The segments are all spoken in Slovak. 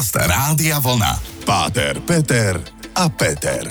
Podcast Rádia Vlna. Páter, Peter a Peter.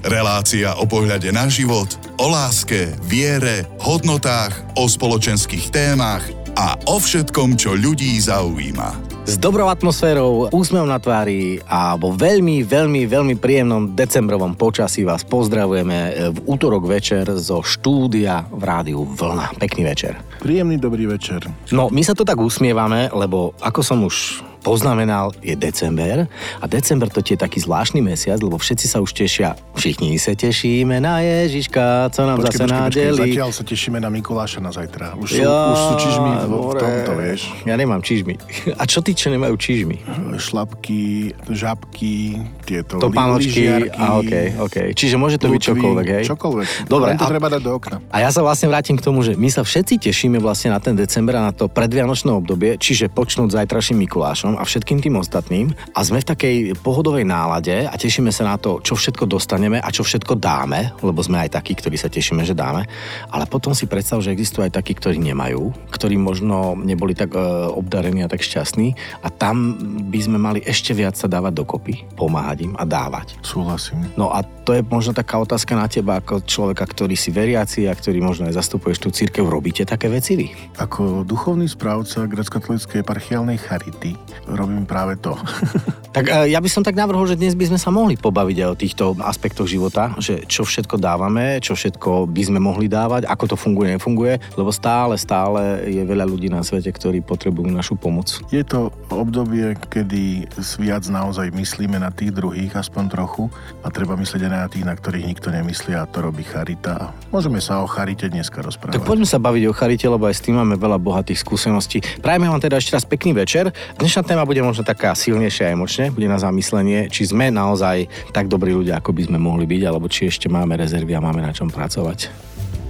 Relácia o pohľade na život, o láske, viere, hodnotách, o spoločenských témach a o všetkom, čo ľudí zaujíma s dobrou atmosférou, úsmevom na tvári a vo veľmi, veľmi, veľmi príjemnom decembrovom počasí vás pozdravujeme v útorok večer zo štúdia v rádiu Vlna. Pekný večer. Príjemný dobrý večer. No, my sa to tak usmievame, lebo ako som už poznamenal, je december a december to je taký zvláštny mesiac, lebo všetci sa už tešia. Všichni sa tešíme na Ježiška, co nám počkej, zase počkej, nádeli. Počkej, zatiaľ sa tešíme na Mikuláša na zajtra. Už sú, už sú čižmy v, v tomto, vieš. Ja nemám čižmy. A čo tí, čo nemajú čižmy? Šlapky, žabky, tieto Topánočky. A okay, okay. Čiže môže to byť čokoľvek, hej? Čokoľvek. Dobre. Len to a, treba dať do okna. A ja sa vlastne vrátim k tomu, že my sa všetci tešíme vlastne na ten december a na to predvianočné obdobie, čiže počnúť zajtraším Mikulášom Milanom a všetkým tým ostatným a sme v takej pohodovej nálade a tešíme sa na to, čo všetko dostaneme a čo všetko dáme, lebo sme aj takí, ktorí sa tešíme, že dáme. Ale potom si predstav, že existujú aj takí, ktorí nemajú, ktorí možno neboli tak e, obdarení a tak šťastní a tam by sme mali ešte viac sa dávať dokopy, pomáhať im a dávať. Súhlasím. No a to je možno taká otázka na teba ako človeka, ktorý si veriaci a ktorý možno aj zastupuješ tú církev. Robíte také veci vy? Ako duchovný správca grecko-katolíckej eparchiálnej charity robím práve to. tak e, ja by som tak navrhol, že dnes by sme sa mohli pobaviť aj o týchto aspektoch života, že čo všetko dávame, čo všetko by sme mohli dávať, ako to funguje, nefunguje, lebo stále, stále je veľa ľudí na svete, ktorí potrebujú našu pomoc. Je to obdobie, kedy viac naozaj myslíme na tých druhých, aspoň trochu, a treba myslieť aj na tých, na ktorých nikto nemyslí a to robí charita. Môžeme sa o charite dneska rozprávať. Tak poďme sa baviť o charite, lebo aj s tým máme veľa bohatých skúseností. Prajme vám teda ešte raz pekný večer. Dnešná téma bude možno taká silnejšia emočne, bude na zamyslenie, či sme naozaj tak dobrí ľudia, ako by sme mohli byť, alebo či ešte máme rezervy a máme na čom pracovať.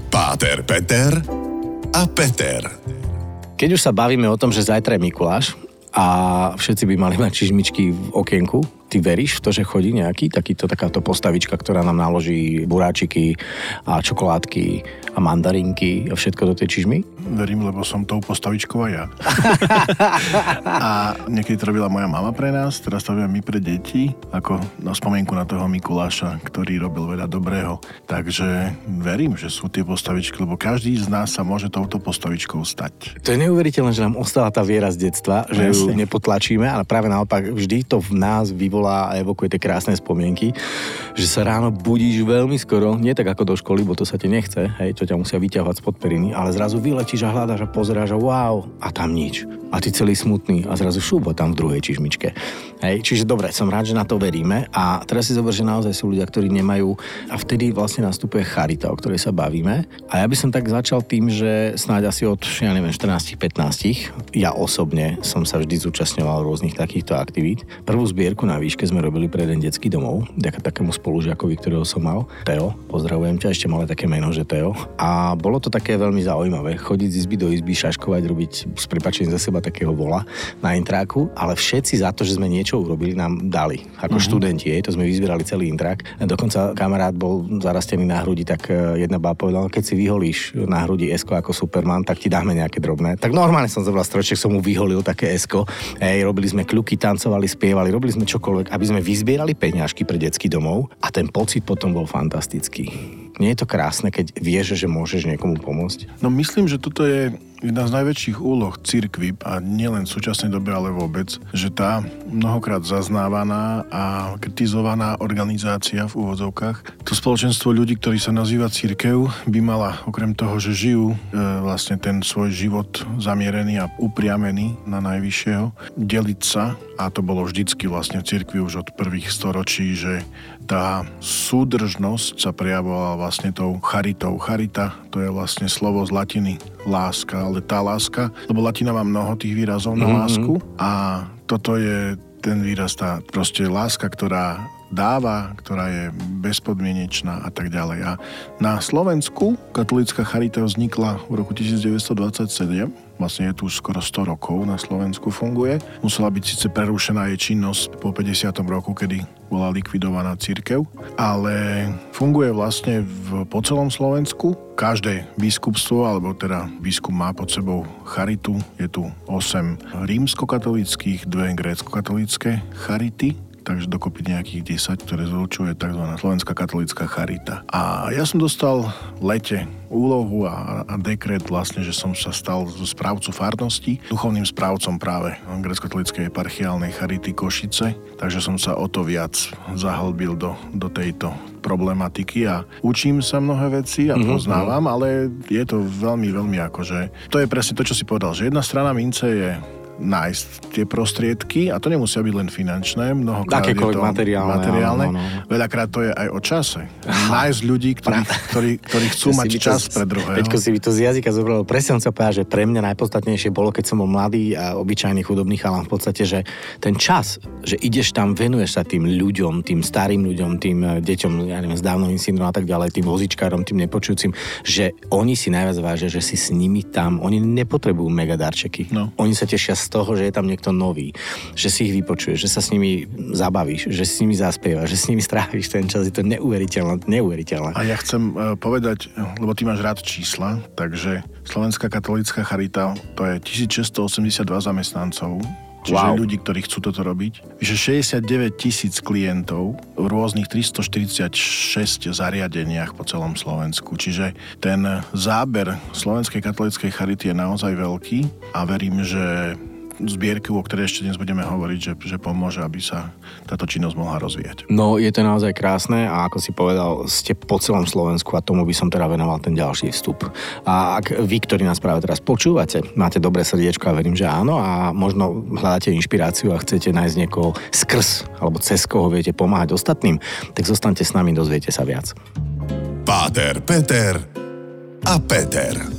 Páter, Peter a Peter. Keď už sa bavíme o tom, že zajtra je Mikuláš a všetci by mali mať čižmičky v okienku, Ty veríš v to, že chodí nejaký takýto, takáto postavička, ktorá nám naloží buráčiky a čokoládky a mandarinky a všetko do tej čižmy? Verím, lebo som tou postavičkou aj ja. a niekedy to robila moja mama pre nás, teraz to my pre deti, ako na spomienku na toho Mikuláša, ktorý robil veľa dobrého. Takže verím, že sú tie postavičky, lebo každý z nás sa môže touto postavičkou stať. To je neuveriteľné, že nám ostala tá viera z detstva, že ju nepotlačíme, ale práve naopak vždy to v nás vyvolá volá a evokuje tie krásne spomienky, že sa ráno budíš veľmi skoro, nie tak ako do školy, bo to sa ti nechce, hej, to ťa musia vyťahovať spod periny, ale zrazu vyletíš a hľadáš a pozeráš a wow, a tam nič. A ty celý smutný a zrazu šubo tam v druhej čižmičke. Hej, čiže dobre, som rád, že na to veríme a teraz si zober, že naozaj sú ľudia, ktorí nemajú a vtedy vlastne nastupuje charita, o ktorej sa bavíme. A ja by som tak začal tým, že snáď asi od, ja neviem, 14-15, ja osobne som sa vždy zúčastňoval rôznych takýchto aktivít. Prvú zbierku na výške sme robili pre jeden detský domov, ďaká takému spolužiakovi, ktorého som mal, Teo. Pozdravujem ťa, ešte malé také meno, že Teo. A bolo to také veľmi zaujímavé, chodiť z izby do izby, šaškovať, robiť s prepačením za seba takého vola na intráku, ale všetci za to, že sme niečo urobili, nám dali. Ako uh-huh. študenti, to sme vyzbierali celý intrak. Dokonca kamarát bol zarastený na hrudi, tak e, jedna baba povedala, keď si vyholíš na hrudi esko ako Superman, tak ti dáme nejaké drobné. Tak normálne som zobral stroček, som mu vyholil také esko. Ej, robili sme kľuky, tancovali, spievali, robili sme čokoľvek, aby sme vyzbierali peňažky pre detský domov a ten pocit potom bol fantastický. Nie je to krásne, keď vieš, že môžeš niekomu pomôcť? No myslím, že toto je jedna z najväčších úloh cirkvy a nielen v súčasnej dobe, ale vôbec, že tá mnohokrát zaznávaná a kritizovaná organizácia v úvodzovkách, to spoločenstvo ľudí, ktorí sa nazýva cirkev, by mala okrem toho, že žijú e, vlastne ten svoj život zamierený a upriamený na najvyššieho, deliť sa a to bolo vždycky vlastne v cirkvi už od prvých storočí, že tá súdržnosť sa prejavovala vlastne tou charitou. Charita to je vlastne slovo z latiny láska, ale tá láska, lebo latina má mnoho tých výrazov na mm-hmm. lásku a toto je ten výraz, tá proste láska, ktorá dáva, ktorá je bezpodmienečná a tak ďalej. A na Slovensku katolická charita vznikla v roku 1927 vlastne je tu skoro 100 rokov na Slovensku funguje. Musela byť síce prerušená jej činnosť po 50. roku, kedy bola likvidovaná církev, ale funguje vlastne v, po celom Slovensku. Každé biskupstvo, alebo teda biskup má pod sebou charitu, je tu 8 rímskokatolických, 2 grécko-katolické charity, takže dokopy nejakých 10, ktoré zlučuje tzv. Slovenská katolická charita. A ja som dostal v lete úlohu a, a dekret vlastne, že som sa stal správcu farnosti, duchovným správcom práve grecko-katolíckej eparchiálnej charity Košice, takže som sa o to viac zahlbil do, do tejto problematiky a učím sa mnohé veci a mm-hmm. poznávam, ale je to veľmi, veľmi akože... To je presne to, čo si povedal, že jedna strana mince je nájsť tie prostriedky a to nemusia byť len finančné, mnohokrát je to materiálne. materiálne. Áno, áno. Veľakrát to je aj o čase. Nájsť ľudí, ktorí, ktorí, ktorí chcú mať čas to, pre druhého. Peťko si by to z jazyka zobral. Presne som sa povedal, že pre mňa najpodstatnejšie bolo, keď som bol mladý a obyčajný chudobný chalán v podstate, že ten čas, že ideš tam, venuješ sa tým ľuďom, tým starým ľuďom, tým eh, deťom, ja neviem, s dávnovým syndrom a tak ďalej, tým vozičkárom, tým nepočujúcim, že oni si najviac vážia, že si s nimi tam, oni nepotrebujú megadarčeky. No. Oni sa tešia z toho, že je tam niekto nový, že si ich vypočuješ, že sa s nimi zabavíš, že s nimi zaspievaš, že s nimi stráviš ten čas, je to neuveriteľné, neuveriteľné. A ja chcem uh, povedať, lebo ty máš rád čísla, takže Slovenská katolická charita to je 1682 zamestnancov, čiže wow. ľudí, ktorí chcú toto robiť. Vyše 69 tisíc klientov v rôznych 346 zariadeniach po celom Slovensku. Čiže ten záber Slovenskej katolíckej charity je naozaj veľký a verím, že zbierku, o ktorej ešte dnes budeme hovoriť, že, že pomôže, aby sa táto činnosť mohla rozvíjať. No, je to naozaj krásne a ako si povedal, ste po celom Slovensku a tomu by som teda venoval ten ďalší vstup. A ak vy, ktorí nás práve teraz počúvate, máte dobré srdiečko a verím, že áno a možno hľadáte inšpiráciu a chcete nájsť niekoho skrz alebo cez koho viete pomáhať ostatným, tak zostaňte s nami, dozviete sa viac. Páter, Peter a Peter.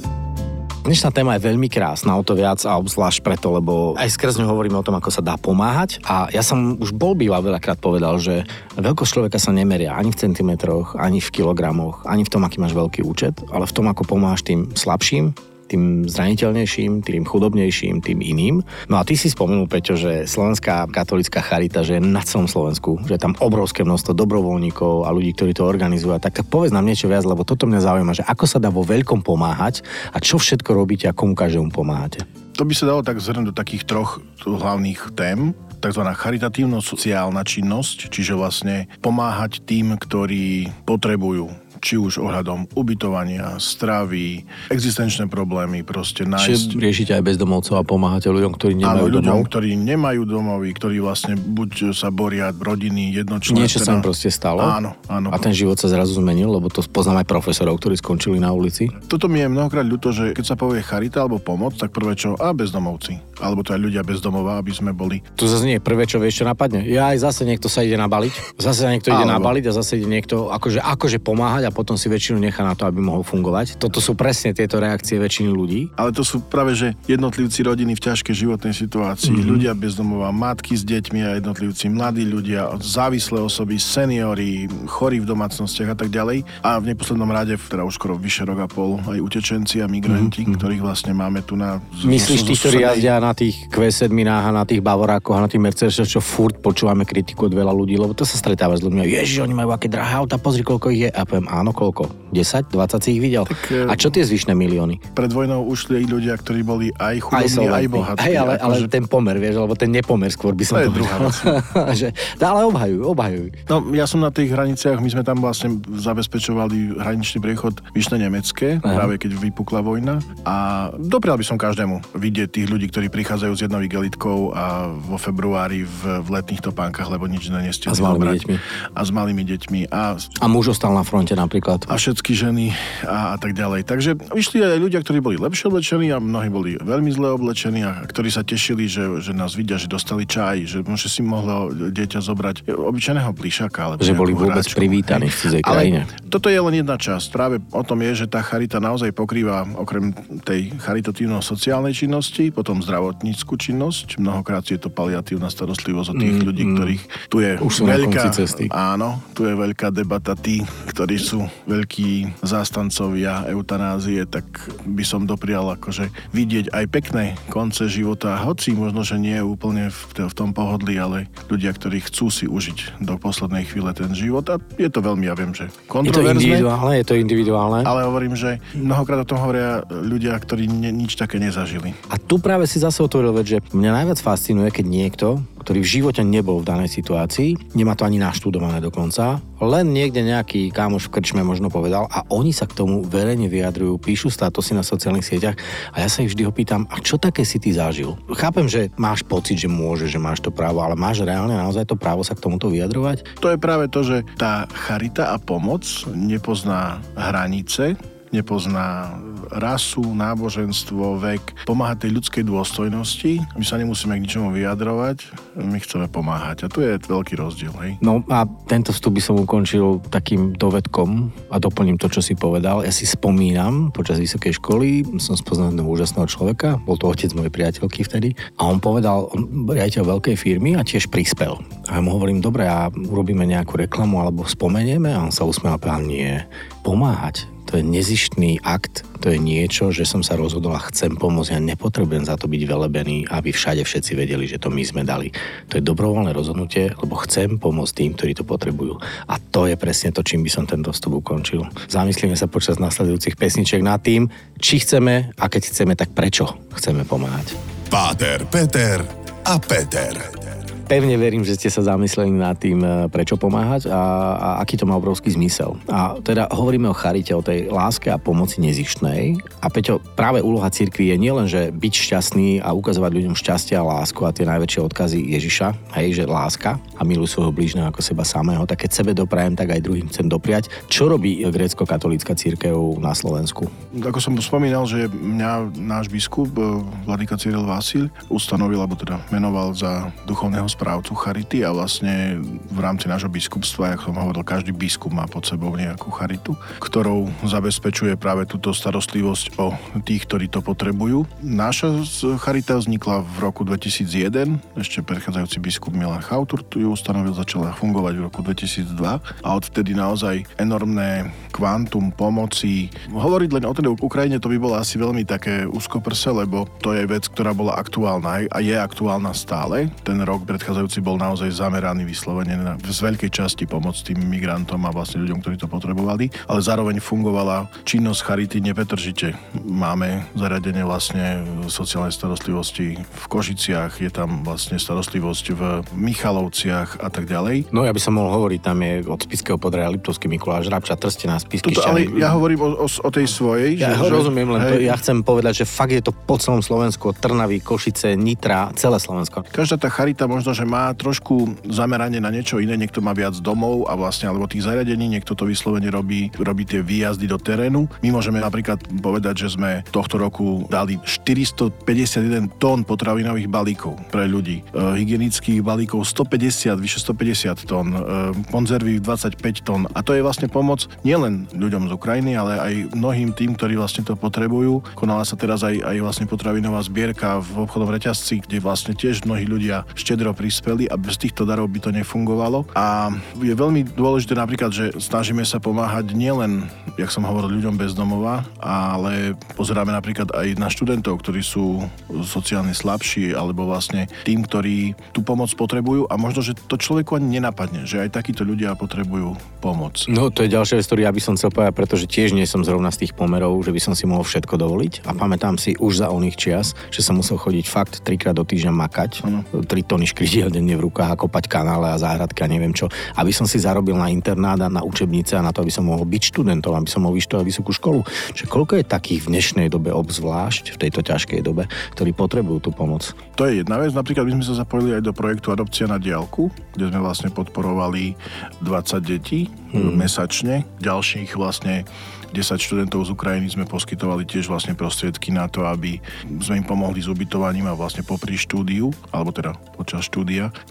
Dnešná téma je veľmi krásna, o to viac a obzvlášť preto, lebo aj skrz ňu hovoríme o tom, ako sa dá pomáhať. A ja som už bol býva veľakrát povedal, že veľkosť človeka sa nemeria ani v centimetroch, ani v kilogramoch, ani v tom, aký máš veľký účet, ale v tom, ako pomáhaš tým slabším, tým zraniteľnejším, tým chudobnejším, tým iným. No a ty si spomenul, Peťo, že Slovenská katolická charita, že je na celom Slovensku, že je tam obrovské množstvo dobrovoľníkov a ľudí, ktorí to organizujú. Tak povedz nám niečo viac, lebo toto mňa zaujíma, že ako sa dá vo veľkom pomáhať a čo všetko robíte a komu každému pomáhate. To by sa dalo tak zhrnúť do takých troch hlavných tém tzv. charitatívno-sociálna činnosť, čiže vlastne pomáhať tým, ktorí potrebujú či už ohľadom ubytovania, stravy, existenčné problémy, proste nájsť... Čiže riešite aj bezdomovcov a pomáhate ľuďom, ktorí nemajú Áno, ľuďom, domov? ktorí nemajú domovy, ktorí vlastne buď sa boria rodiny, jednočlenné... Niečo sa im proste stalo? Áno, áno. A ten život sa zrazu zmenil, lebo to poznám aj profesorov, ktorí skončili na ulici? Toto mi je mnohokrát ľúto, že keď sa povie charita alebo pomoc, tak prvé čo, a bezdomovci. Alebo to aj ľudia bez domova, aby sme boli. Tu zase nie je prvé, čo vieš, čo napadne. Ja aj zase niekto sa ide nabaliť. Zase sa niekto ide alebo... nabaliť a zase ide niekto akože, akože pomáhať a potom si väčšinu nechá na to, aby mohol fungovať. Toto sú presne tieto reakcie väčšiny ľudí. Ale to sú práve, že jednotlivci rodiny v ťažkej životnej situácii, mm-hmm. ľudia bezdomová, matky s deťmi a jednotlivci, mladí ľudia, závislé osoby, seniory, chorí v domácnostiach a tak ďalej. A v neposlednom rade, teda už skoro vyše rok a pol, aj utečenci a migranti, mm-hmm. ktorých vlastne máme tu na... Myslíš tí, ktorí jazdia na tých Q7 a na tých Bavorákoch a na tých Mercedesoch, čo furt počúvame kritiku od veľa ľudí, lebo to sa stretáva s ľuďmi. Ježiš, oni majú aké drahé auta, pozri, koľko ich je. A poviem, áno, koľko? 10, 20 si ich videl. Tak, a čo tie zvyšné milióny? Pred vojnou ušli ľudia, ktorí boli aj chudobní, aj, aj bohatí. Hej, ale, ale že... ten pomer, vieš, alebo ten nepomer skôr by som to, druhá že, ale obhajujú, obhajujú. No, ja som na tých hraniciach, my sme tam vlastne zabezpečovali hraničný priechod vyšné nemecké, Aha. práve keď vypukla vojna. A doprial by som každému vidieť tých ľudí, ktorí prichádzajú s jednou igelitkou a vo februári v, v letných topánkach, lebo nič iné nestihli. A s malými deťmi. A s malými deťmi. A, a muž ostal na fronte napríklad. A všetky ženy a, a tak ďalej. Takže vyšli aj ľudia, ktorí boli lepšie oblečení a mnohí boli veľmi zle oblečení a ktorí sa tešili, že, že nás vidia, že dostali čaj, že môže si mohlo dieťa zobrať obyčajného plišaka. Alebo že boli vôbec hráčku. privítaní v cudzej krajine. Ale toto je len jedna časť. Práve o tom je, že tá charita naozaj pokrýva okrem tej charitatívno-sociálnej činnosti, potom zdravotníckú činnosť. Mnohokrát je to paliatívna starostlivosť o tých mm, ľudí, mm. ktorých tu je Už veľká. Áno, tu je veľká debata tí, ktorí sú sú veľkí zástancovia eutanázie, tak by som doprial akože vidieť aj pekné konce života, hoci možno, že nie úplne v, v tom pohodli, ale ľudia, ktorí chcú si užiť do poslednej chvíle ten život a je to veľmi, ja viem, že kontroverzné. Je to individuálne, je to individuálne. Ale hovorím, že mnohokrát o tom hovoria ľudia, ktorí ne, nič také nezažili. A tu práve si zase otvoril vec, že mňa najviac fascinuje, keď niekto, ktorý v živote nebol v danej situácii, nemá to ani naštudované dokonca, len niekde nejaký kámoš v krčme možno povedal a oni sa k tomu verejne vyjadrujú, píšu statusy na sociálnych sieťach a ja sa ich vždy opýtam, a čo také si ty zažil? Chápem, že máš pocit, že môže, že máš to právo, ale máš reálne naozaj to právo sa k tomuto vyjadrovať? To je práve to, že tá charita a pomoc nepozná hranice, nepozná rasu, náboženstvo, vek, pomáha tej ľudskej dôstojnosti. My sa nemusíme k ničomu vyjadrovať, my chceme pomáhať. A tu je veľký rozdiel. Hej? No a tento vstup by som ukončil takým dovedkom a doplním to, čo si povedal. Ja si spomínam, počas vysokej školy som spoznal jedného úžasného človeka, bol to otec mojej priateľky vtedy, a on povedal, on riaditeľ veľkej firmy a tiež prispel. A ja mu hovorím, dobre, a urobíme nejakú reklamu alebo spomenieme? A on sa a povedal, nie, pomáhať to je nezištný akt, to je niečo, že som sa rozhodol a chcem pomôcť. Ja nepotrebujem za to byť velebený, aby všade všetci vedeli, že to my sme dali. To je dobrovoľné rozhodnutie, lebo chcem pomôcť tým, ktorí to potrebujú. A to je presne to, čím by som tento vstup ukončil. Zamyslíme sa počas nasledujúcich pesničiek nad tým, či chceme a keď chceme, tak prečo chceme pomáhať. Páter, Peter a Peter. Pevne verím, že ste sa zamysleli nad tým, e, prečo pomáhať a, a aký to má obrovský zmysel. A teda hovoríme o charite, o tej láske a pomoci nezištnej. A Peťo, práve úloha cirkvi je nielen, že byť šťastný a ukazovať ľuďom šťastie a lásku a tie najväčšie odkazy Ježiša, hej, že láska a miluj svojho blížneho ako seba samého, tak keď sebe doprajem, tak aj druhým chcem dopriať. Čo robí grécko-katolícka církev na Slovensku? Ako som spomínal, že mňa náš biskup, e, Vladika Cyril Vasil, ustanovil, alebo teda menoval za duchovného správcu Charity a vlastne v rámci nášho biskupstva, ako som hovoril, každý biskup má pod sebou nejakú charitu, ktorou zabezpečuje práve túto starostlivosť o tých, ktorí to potrebujú. Naša charita vznikla v roku 2001, ešte predchádzajúci biskup Milan Chautur tu ju ustanovil, začala fungovať v roku 2002 a odvtedy naozaj enormné kvantum pomoci. Hovoriť len o tej Ukrajine to by bolo asi veľmi také úzkoprse, lebo to je vec, ktorá bola aktuálna a je aktuálna stále. Ten rok pred predchádzajúci bol naozaj zameraný vyslovene na z veľkej časti pomoc tým migrantom a vlastne ľuďom, ktorí to potrebovali, ale zároveň fungovala činnosť Charity nepetržite. Máme zaradenie vlastne sociálnej starostlivosti v Košiciach, je tam vlastne starostlivosť v Michalovciach a tak ďalej. No ja by som mohol hovoriť, tam je od Spiského podraja Liptovský Mikuláš, Rabča, Trstená, Spisky, Toto, Ale ja hovorím o, o, o tej svojej. Ja že, rozumiem, len to, ja chcem povedať, že fakt je to po celom Slovensku, Trnavy, Košice, Nitra, celé Slovensko. Každá tá charita možno, že má trošku zameranie na niečo iné, niekto má viac domov a vlastne, alebo tých zariadení, niekto to vyslovene robí, robí tie výjazdy do terénu. My môžeme napríklad povedať, že sme tohto roku dali 451 tón potravinových balíkov pre ľudí. E, hygienických balíkov 150, vyše 150 tón, e, konzervy 25 tón. A to je vlastne pomoc nielen ľuďom z Ukrajiny, ale aj mnohým tým, ktorí vlastne to potrebujú. Konala sa teraz aj, aj vlastne potravinová zbierka v obchodnom reťazci, kde vlastne tiež mnohí ľudia štedro pri prispeli a bez týchto darov by to nefungovalo. A je veľmi dôležité napríklad, že snažíme sa pomáhať nielen, jak som hovoril, ľuďom bez domova, ale pozeráme napríklad aj na študentov, ktorí sú sociálne slabší, alebo vlastne tým, ktorí tú pomoc potrebujú a možno, že to človeku ani nenapadne, že aj takíto ľudia potrebujú pomoc. No to je ďalšia vec, ktorú ja by som chcel povedať, pretože tiež nie som zrovna z tých pomerov, že by som si mohol všetko dovoliť. A pamätám si už za oných čias, že som musel chodiť fakt trikrát do týždňa makať, ano. 3 tony škriží denne v rukách kopať kanále a záhradky a neviem čo, aby som si zarobil na internát a na učebnice a na to, aby som mohol byť študentom, aby som mohol vyštudovať vysokú školu. Čiže koľko je takých v dnešnej dobe, obzvlášť v tejto ťažkej dobe, ktorí potrebujú tú pomoc? To je jedna vec. Napríklad my sme sa zapojili aj do projektu Adopcia na diálku, kde sme vlastne podporovali 20 detí hmm. mesačne. Ďalších vlastne 10 študentov z Ukrajiny sme poskytovali tiež vlastne prostriedky na to, aby sme im pomohli s ubytovaním a vlastne popri štúdiu, alebo teda počas štúdia.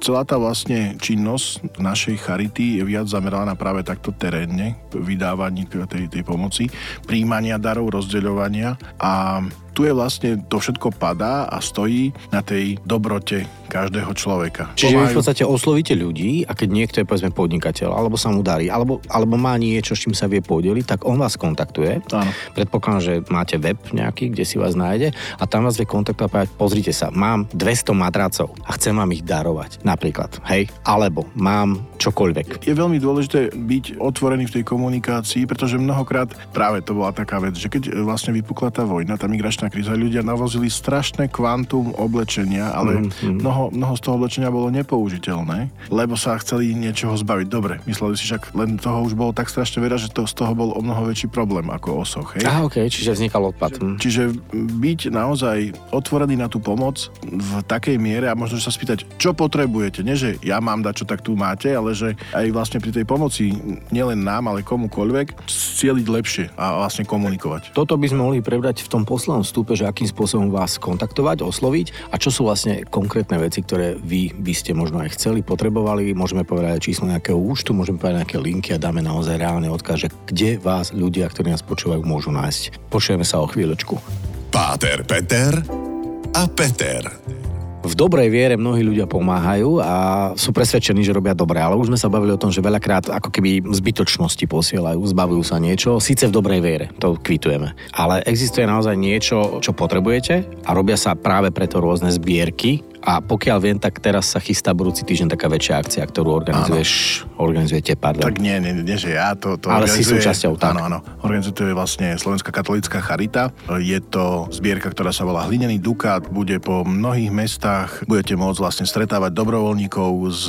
Celá tá vlastne činnosť našej charity je viac zameraná práve takto terénne, vydávaní tej, tej pomoci, príjmania darov, rozdeľovania a tu je vlastne, to všetko padá a stojí na tej dobrote každého človeka. Čiže vy v podstate oslovíte ľudí a keď niekto je povedzme podnikateľ, alebo sa mu darí, alebo, alebo má niečo, s čím sa vie podeliť, tak on vás kontaktuje. Áno. Predpokladám, že máte web nejaký, kde si vás nájde a tam vás vie kontaktovať povedať, pozrite sa, mám 200 madracov a chcem vám ich darovať. Napríklad, hej, alebo mám čokoľvek. Je veľmi dôležité byť otvorený v tej komunikácii, pretože mnohokrát práve to bola taká vec, že keď vlastne vypukla tá vojna, tá migračná kríza, ľudia navozili strašné kvantum oblečenia, ale mm-hmm. mnoho, mnoho z toho oblečenia bolo nepoužiteľné, lebo sa chceli niečoho zbaviť. Dobre, mysleli si však, len toho už bolo tak strašne veľa, že to, z toho bol o mnoho väčší problém ako osoch. Hej? Aha, okay, čiže vznikal odpad. Hm. Čiže byť naozaj otvorený na tú pomoc v takej miere a možno sa spýtať, čo potrebujete. Nie, že ja mám dať, čo tak tu máte, ale že aj vlastne pri tej pomoci nielen nám, ale komukoľvek cieliť lepšie a vlastne komunikovať. Toto by sme mohli prebrať v tom poslednom vstupe, že akým spôsobom vás kontaktovať, osloviť a čo sú vlastne konkrétne veci, ktoré vy by ste možno aj chceli, potrebovali. Môžeme povedať číslo nejakého účtu, môžeme povedať nejaké linky a dáme naozaj reálne odkaz, že kde vás ľudia, ktorí nás počúvajú, môžu nájsť. Počujeme sa o chvíľočku. Páter Peter a Peter v dobrej viere mnohí ľudia pomáhajú a sú presvedčení, že robia dobre, ale už sme sa bavili o tom, že veľakrát ako keby zbytočnosti posielajú, zbavujú sa niečo, síce v dobrej viere, to kvitujeme. Ale existuje naozaj niečo, čo potrebujete a robia sa práve preto rôzne zbierky, a pokiaľ viem, tak teraz sa chystá budúci týždeň taká väčšia akcia, ktorú organizuješ, áno. organizujete, pardon. Tak nie, nie, nie, že ja to, to Ale si súčasťou, tak. Áno, áno. Organizuje vlastne Slovenská katolická charita. Je to zbierka, ktorá sa volá Hlinený dukát, bude po mnohých mestách, budete môcť vlastne stretávať dobrovoľníkov s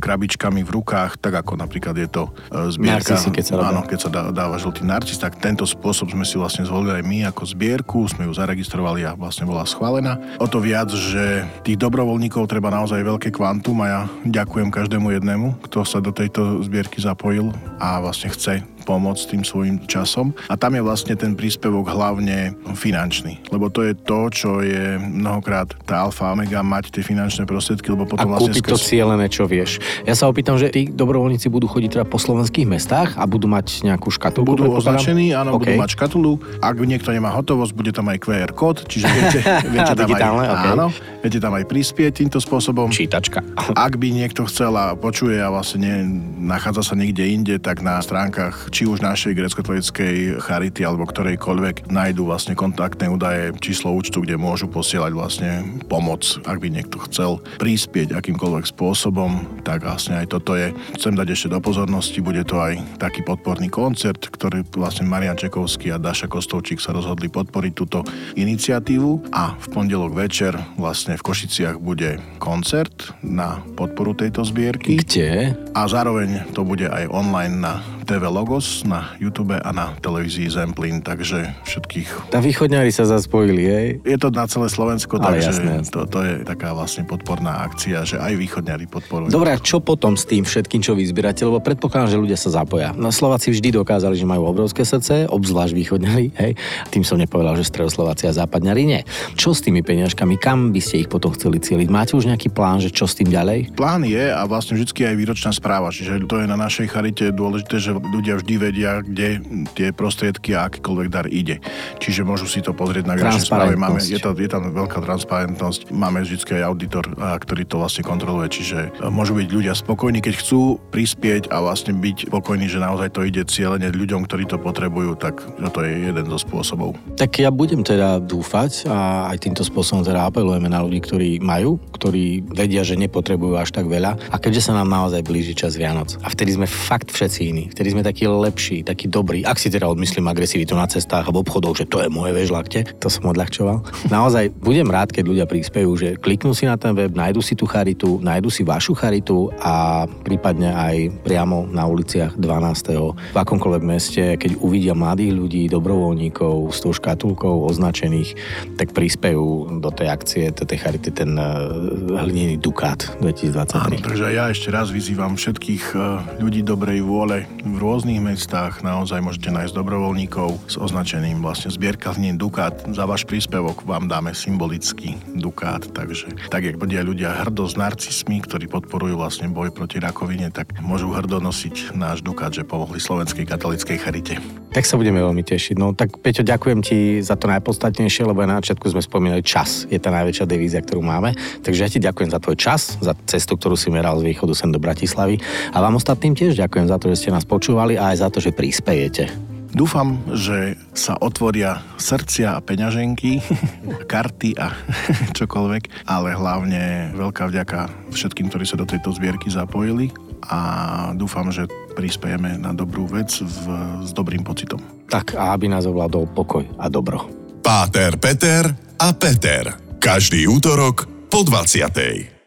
krabičkami v rukách, tak ako napríklad je to e, zbierka. Narcisy, keď sa robia. Áno, keď sa dá, dáva žltý narcis, tak tento spôsob sme si vlastne zvolili aj my ako zbierku, sme ju zaregistrovali a vlastne bola schválená. O to viac, že tých dobrovoľníkov treba naozaj veľké kvantum a ja ďakujem každému jednému, kto sa do tejto zbierky zapojil a vlastne chce pomôcť tým svojim časom. A tam je vlastne ten príspevok hlavne finančný, lebo to je to, čo je mnohokrát tá alfa omega mať tie finančné prostriedky, lebo potom a vlastne... kúpiť skres... to cieľené, čo vieš. Ja sa opýtam, že tí dobrovoľníci budú chodiť teda po slovenských mestách a budú mať nejakú škatulku? Budú označení, áno, okay. budú mať škatulu. Ak niekto nemá hotovosť, bude tam aj QR kód, čiže viete, viete tam aj, okay. áno, viete tam aj prispieť týmto spôsobom. Čítačka. Ak by niekto chcel a počuje a vlastne nachádza sa niekde inde, tak na stránkach či už našej grecko-katolíckej charity alebo ktorejkoľvek nájdú vlastne kontaktné údaje, číslo účtu, kde môžu posielať vlastne pomoc, ak by niekto chcel prispieť akýmkoľvek spôsobom, tak vlastne aj toto je. Chcem dať ešte do pozornosti, bude to aj taký podporný koncert, ktorý vlastne Marian Čekovský a Daša Kostovčík sa rozhodli podporiť túto iniciatívu a v pondelok večer vlastne v Košiciach bude koncert na podporu tejto zbierky. Kde? A zároveň to bude aj online na TV Logos na YouTube a na televízii Zemplín, takže všetkých... Tá východňári sa zaspojili, hej? Je to na celé Slovensko, Ale takže jasné, jasné. To, to je taká vlastne podporná akcia, že aj východňári podporujú. Dobre, a čo potom s tým všetkým, čo vy zbierate? Lebo predpokladám, že ľudia sa zapoja. Na Slováci vždy dokázali, že majú obrovské srdce, obzvlášť východňari, hej? Tým som nepovedal, že stredoslováci a západňari nie. Čo s tými peniažkami? Kam by ste ich potom chceli cieliť? Máte už nejaký plán, že čo s tým ďalej? Plán je a vlastne vždy aj výročná správa, čiže to je na našej charite dôležité, že ľudia vždy vedia, kde tie prostriedky a akýkoľvek dar ide. Čiže môžu si to pozrieť na výročnej správe. Máme, je, tam, je tam veľká transparentnosť. Máme vždy aj auditor, ktorý to vlastne kontroluje. Čiže e, môžu byť ľudia spokojní, keď chcú prispieť a vlastne byť spokojní, že naozaj to ide cieľene ľuďom, ktorí to potrebujú, tak to je jeden zo spôsobov. Tak ja budem teda dúfať a aj týmto spôsobom teda apelujeme na ľudí, ktorí majú, ktorí vedia, že nepotrebujú až tak veľa. A keďže sa nám naozaj blíži čas Vianoc a vtedy sme fakt všetci iní, vtedy sme takí lepší, taký dobrý. Ak si teda odmyslím agresivitu na cestách a v obchodoch, že to je moje vežlakte, to som odľahčoval. Naozaj budem rád, keď ľudia prispejú, že kliknú si na ten web, nájdu si tú charitu, nájdu si vašu charitu a prípadne aj priamo na uliciach 12. v akomkoľvek meste, keď uvidia mladých ľudí, dobrovoľníkov s tou škatulkou označených, tak prispejú do tej akcie, do tej charity ten uh, hlinený Dukát 2023. Áno, takže ja ešte raz vyzývam všetkých uh, ľudí dobrej vôle v rôznych mestách naozaj môžete nájsť dobrovoľníkov s označeným vlastne zbierkazním Dukát. Za váš príspevok vám dáme symbolický Dukát, takže tak, jak bude ľudia hrdo s narcismi, ktorí podporujú vlastne boj proti rakovine, tak môžu hrdo nosiť náš Dukát, že pomohli Slovenskej katolíckej charite. Tak sa budeme veľmi tešiť. No tak Peťo, ďakujem ti za to najpodstatnejšie, lebo na začiatku sme spomínali čas. Je tá najväčšia devízia, ktorú máme. Takže ja ti ďakujem za tvoj čas, za cestu, ktorú si meral z východu sem do Bratislavy. A vám ostatným tiež ďakujem za to, že ste nás počúvali a aj za to, že prispejete. Dúfam, že sa otvoria srdcia a peňaženky, karty a čokoľvek, ale hlavne veľká vďaka všetkým, ktorí sa do tejto zbierky zapojili a dúfam, že prispejeme na dobrú vec v, s dobrým pocitom. Tak a aby nás ovládol pokoj a dobro. Páter, Peter a Peter. Každý útorok po 20.